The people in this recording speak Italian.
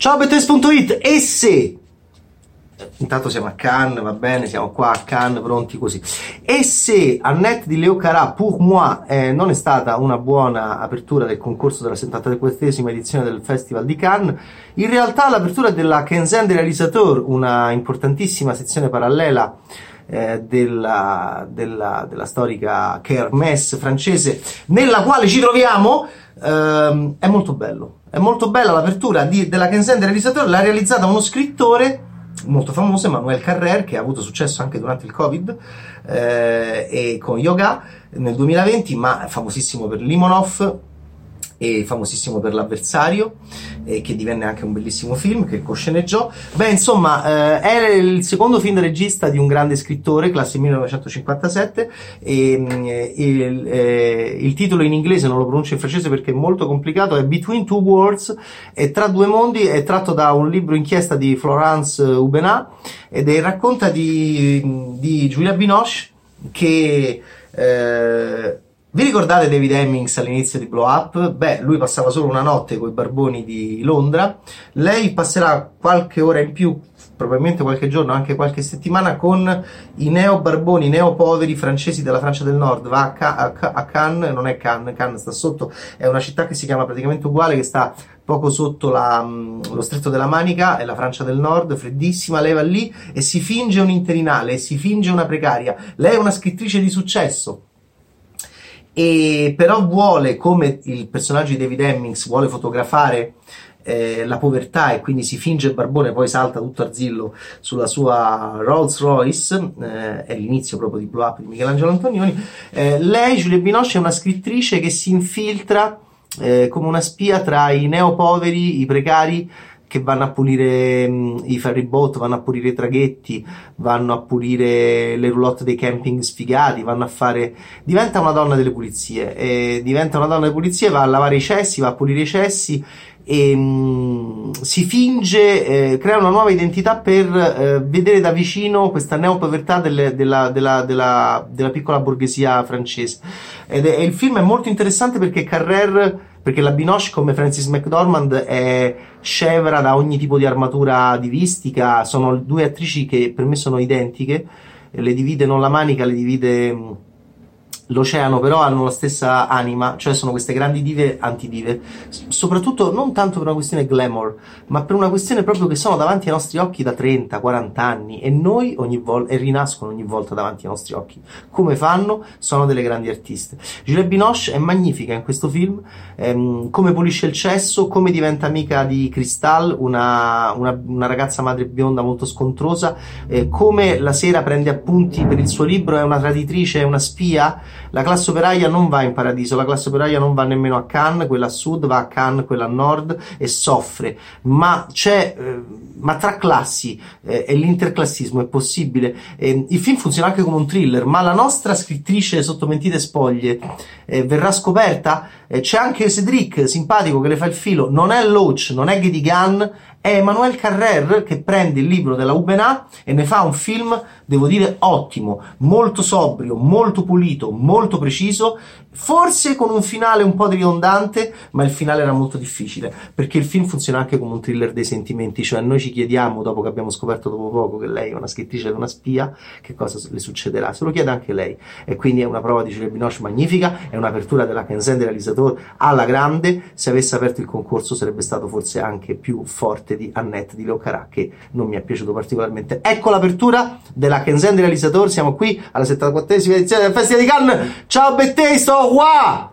Ciao Bettes.it e se Intanto siamo a Cannes, va bene, siamo qua a Cannes, pronti così. E se Annette di Leo Carà, pour moi, eh, non è stata una buona apertura del concorso della 74esima edizione del Festival di Cannes, in realtà l'apertura della Quinzaine des Réalisateurs, una importantissima sezione parallela eh, della, della, della, storica Kermesse francese, nella quale ci troviamo, ehm, è molto bello. È molto bella l'apertura di, della Quinzaine des Réalisateurs, l'ha realizzata uno scrittore molto famoso, Emmanuel Carrer, che ha avuto successo anche durante il Covid eh, e con Yoga nel 2020, ma famosissimo per Limonov e famosissimo per l'avversario, eh, che divenne anche un bellissimo film che cosceneggiò. Beh, insomma, eh, è il secondo film da regista di un grande scrittore, classe 1957, e, e il, eh, il, titolo in inglese non lo pronuncio in francese perché è molto complicato, è Between Two Worlds, è Tra due mondi, è tratto da un libro inchiesta di Florence Hubenat ed è, racconta di, di Julia Binoche che... Vi ricordate David Hemmings all'inizio di Blow Up? Beh, lui passava solo una notte con i barboni di Londra, lei passerà qualche ora in più, probabilmente qualche giorno, anche qualche settimana, con i neo-barboni, neo-poveri francesi della Francia del Nord. Va a, Ca- a, Ca- a Cannes, non è Cannes, Cannes sta sotto, è una città che si chiama praticamente uguale, che sta poco sotto la, lo stretto della Manica, è la Francia del Nord, freddissima, lei va lì e si finge un interinale, si finge una precaria. Lei è una scrittrice di successo e però vuole, come il personaggio di David Hemmings, vuole fotografare eh, la povertà e quindi si finge barbone, poi salta tutto arzillo sulla sua Rolls Royce, eh, è l'inizio proprio di Blow Up di Michelangelo Antonioni. Eh, lei, Giulia Binoche, è una scrittrice che si infiltra eh, come una spia tra i neopoveri, i precari, che vanno a pulire mh, mm, i ferry boat, vanno a pulire i traghetti, vanno a pulire le roulotte dei camping sfigati, vanno a fare... diventa una donna delle pulizie, e diventa una donna delle pulizie, va a lavare i cessi, va a pulire i cessi e mh, mm, si finge, eh, crea una nuova identità per eh, vedere da vicino questa neopovertà delle, della, della, della, della, piccola borghesia francese. Ed è, il film è molto interessante perché Carrer perché la Binoche come Francis McDormand è scevra da ogni tipo di armatura divistica, sono due attrici che per me sono identiche, le divide non la manica, le divide l'oceano però hanno la stessa anima, cioè sono queste grandi dive antidive, soprattutto non tanto per una questione glamour, ma per una questione proprio che sono davanti ai nostri occhi da 30, 40 anni e noi ogni volta, e rinascono ogni volta davanti ai nostri occhi. Come fanno? Sono delle grandi artiste. Juliette Binoche è magnifica in questo film, ehm, come pulisce il cesso, come diventa amica di Crystal, una, una, una ragazza madre bionda molto scontrosa, eh, come la sera prende appunti per il suo libro, è una traditrice, è una spia, la classe operaia non va in paradiso, la classe operaia non va nemmeno a Cannes, quella a sud va a Cannes, quella a nord e soffre, ma c'è, eh, ma tra classi eh, e l'interclassismo è possibile. Eh, il film funziona anche come un thriller, ma la nostra scrittrice sotto mentite spoglie eh, verrà scoperta. Eh, c'è anche Cedric, simpatico, che le fa il filo. Non è Loach, non è Gedigan, è Emmanuel Carrer che prende il libro della Ubenà e ne fa un film, devo dire, ottimo, molto sobrio, molto pulito, molto preciso, forse con un finale un po' ridondante, ma il finale era molto difficile, perché il film funziona anche come un thriller dei sentimenti, cioè noi ci chiediamo, dopo che abbiamo scoperto dopo poco che lei è una scrittrice ed una spia, che cosa le succederà, se lo chiede anche lei, e quindi è una prova di Julie Binoche magnifica, è un'apertura della Kenzen del realizzatore alla grande, se avesse aperto il concorso sarebbe stato forse anche più forte di Annette di Leocarà che non mi è piaciuto particolarmente. Ecco l'apertura della Kenzen di Realizzator, siamo qui alla 74esima edizione del Festival di Cannes. Ciao Bettei, sto qua!